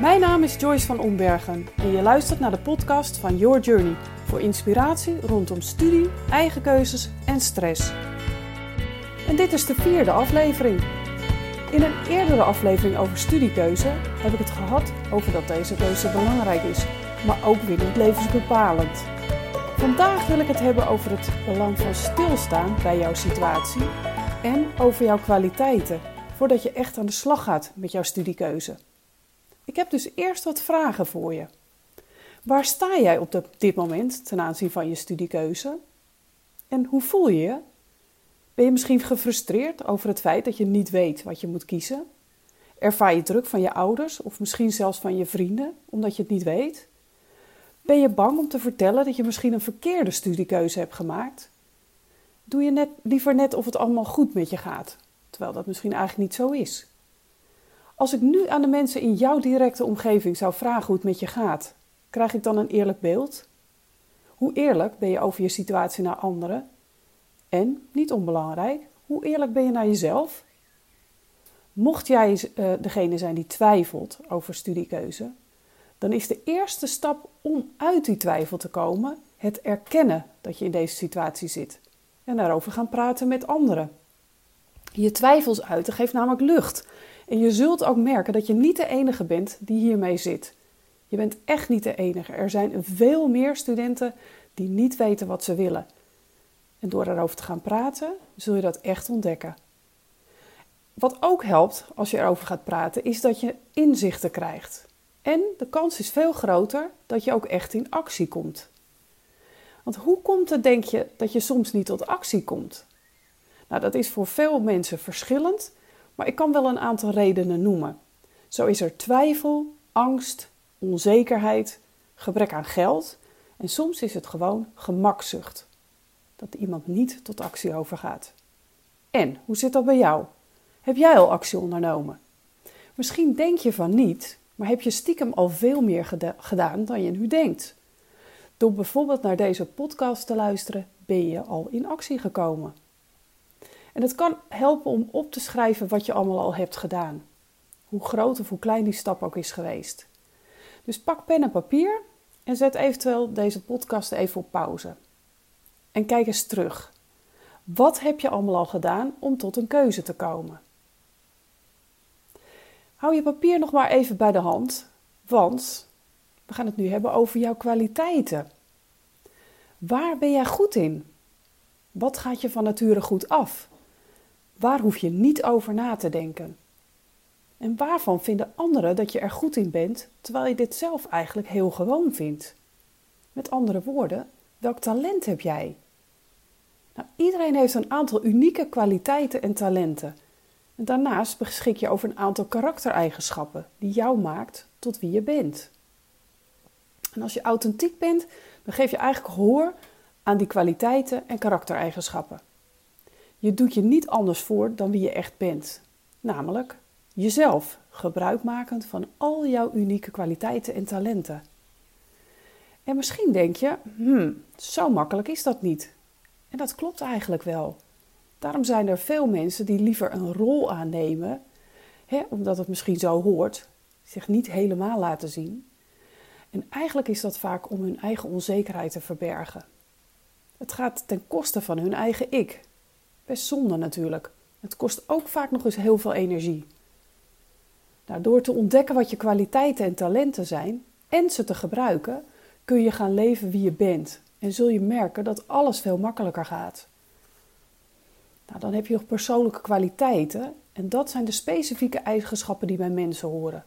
Mijn naam is Joyce van Ombergen en je luistert naar de podcast van Your Journey voor inspiratie rondom studie, eigen keuzes en stress. En dit is de vierde aflevering. In een eerdere aflevering over studiekeuze heb ik het gehad over dat deze keuze belangrijk is, maar ook weer niet levensbepalend. Vandaag wil ik het hebben over het belang van stilstaan bij jouw situatie en over jouw kwaliteiten voordat je echt aan de slag gaat met jouw studiekeuze. Ik heb dus eerst wat vragen voor je. Waar sta jij op dit moment ten aanzien van je studiekeuze? En hoe voel je je? Ben je misschien gefrustreerd over het feit dat je niet weet wat je moet kiezen? Ervaar je druk van je ouders of misschien zelfs van je vrienden omdat je het niet weet? Ben je bang om te vertellen dat je misschien een verkeerde studiekeuze hebt gemaakt? Doe je net, liever net of het allemaal goed met je gaat, terwijl dat misschien eigenlijk niet zo is? Als ik nu aan de mensen in jouw directe omgeving zou vragen hoe het met je gaat, krijg ik dan een eerlijk beeld? Hoe eerlijk ben je over je situatie naar anderen? En, niet onbelangrijk, hoe eerlijk ben je naar jezelf? Mocht jij uh, degene zijn die twijfelt over studiekeuze, dan is de eerste stap om uit die twijfel te komen het erkennen dat je in deze situatie zit en daarover gaan praten met anderen. Je twijfels uiten geeft namelijk lucht en je zult ook merken dat je niet de enige bent die hiermee zit. Je bent echt niet de enige. Er zijn veel meer studenten die niet weten wat ze willen. En door erover te gaan praten, zul je dat echt ontdekken. Wat ook helpt als je erover gaat praten, is dat je inzichten krijgt. En de kans is veel groter dat je ook echt in actie komt. Want hoe komt het, denk je, dat je soms niet tot actie komt? Nou, dat is voor veel mensen verschillend, maar ik kan wel een aantal redenen noemen. Zo is er twijfel, angst, onzekerheid, gebrek aan geld en soms is het gewoon gemakzucht. Dat iemand niet tot actie overgaat. En hoe zit dat bij jou? Heb jij al actie ondernomen? Misschien denk je van niet, maar heb je stiekem al veel meer gedaan dan je nu denkt. Door bijvoorbeeld naar deze podcast te luisteren, ben je al in actie gekomen. En het kan helpen om op te schrijven wat je allemaal al hebt gedaan. Hoe groot of hoe klein die stap ook is geweest. Dus pak pen en papier en zet eventueel deze podcast even op pauze. En kijk eens terug. Wat heb je allemaal al gedaan om tot een keuze te komen? Hou je papier nog maar even bij de hand, want we gaan het nu hebben over jouw kwaliteiten. Waar ben jij goed in? Wat gaat je van nature goed af? Waar hoef je niet over na te denken? En waarvan vinden anderen dat je er goed in bent, terwijl je dit zelf eigenlijk heel gewoon vindt? Met andere woorden, welk talent heb jij? Nou, iedereen heeft een aantal unieke kwaliteiten en talenten. En daarnaast beschik je over een aantal karaktereigenschappen die jou maakt tot wie je bent. En als je authentiek bent, dan geef je eigenlijk gehoor aan die kwaliteiten en karaktereigenschappen. Je doet je niet anders voor dan wie je echt bent, namelijk jezelf, gebruikmakend van al jouw unieke kwaliteiten en talenten. En misschien denk je, hmm, zo makkelijk is dat niet. En dat klopt eigenlijk wel. Daarom zijn er veel mensen die liever een rol aannemen, hè, omdat het misschien zo hoort, zich niet helemaal laten zien. En eigenlijk is dat vaak om hun eigen onzekerheid te verbergen. Het gaat ten koste van hun eigen ik. Best zonde natuurlijk. Het kost ook vaak nog eens heel veel energie. Nou, door te ontdekken wat je kwaliteiten en talenten zijn en ze te gebruiken, kun je gaan leven wie je bent en zul je merken dat alles veel makkelijker gaat. Nou, dan heb je nog persoonlijke kwaliteiten en dat zijn de specifieke eigenschappen die bij mensen horen.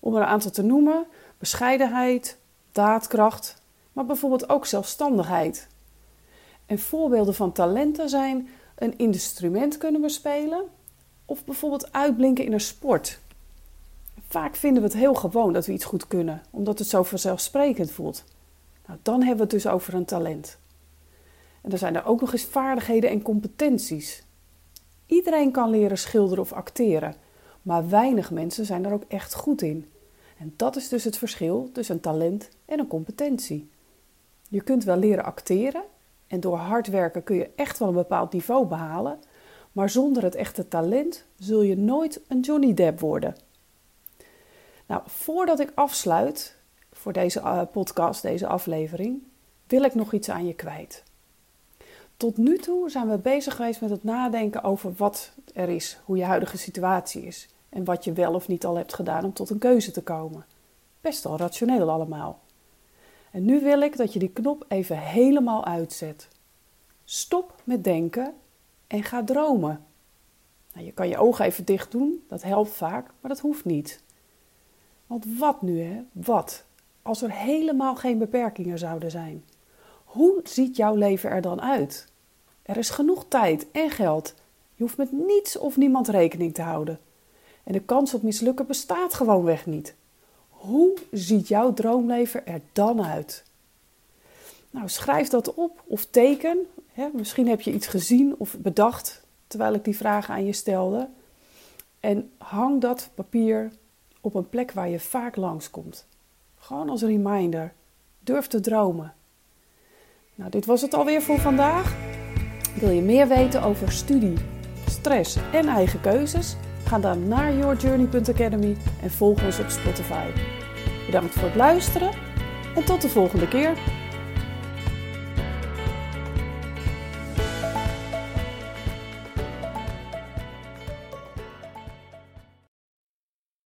Om er een aantal te noemen: bescheidenheid, daadkracht, maar bijvoorbeeld ook zelfstandigheid. En voorbeelden van talenten zijn een instrument kunnen bespelen of bijvoorbeeld uitblinken in een sport. Vaak vinden we het heel gewoon dat we iets goed kunnen, omdat het zo vanzelfsprekend voelt. Nou, dan hebben we het dus over een talent. En dan zijn er ook nog eens vaardigheden en competenties. Iedereen kan leren schilderen of acteren, maar weinig mensen zijn er ook echt goed in. En dat is dus het verschil tussen een talent en een competentie. Je kunt wel leren acteren en door hard werken kun je echt wel een bepaald niveau behalen, maar zonder het echte talent zul je nooit een Johnny Depp worden. Nou, voordat ik afsluit voor deze uh, podcast, deze aflevering, wil ik nog iets aan je kwijt. Tot nu toe zijn we bezig geweest met het nadenken over wat er is, hoe je huidige situatie is en wat je wel of niet al hebt gedaan om tot een keuze te komen. Best wel rationeel allemaal. En nu wil ik dat je die knop even helemaal uitzet. Stop met denken en ga dromen. Nou, je kan je ogen even dicht doen, dat helpt vaak, maar dat hoeft niet. Want wat nu, hè? Wat? Als er helemaal geen beperkingen zouden zijn. Hoe ziet jouw leven er dan uit? Er is genoeg tijd en geld. Je hoeft met niets of niemand rekening te houden. En de kans op mislukken bestaat gewoonweg niet. Hoe ziet jouw droomleven er dan uit? Nou, schrijf dat op of teken. misschien heb je iets gezien of bedacht terwijl ik die vragen aan je stelde. En hang dat papier op een plek waar je vaak langskomt. Gewoon als reminder. Durf te dromen. Nou, dit was het alweer voor vandaag. Wil je meer weten over studie, stress en eigen keuzes? Ga dan naar yourjourney.academy en volg ons op Spotify. Bedankt voor het luisteren en tot de volgende keer.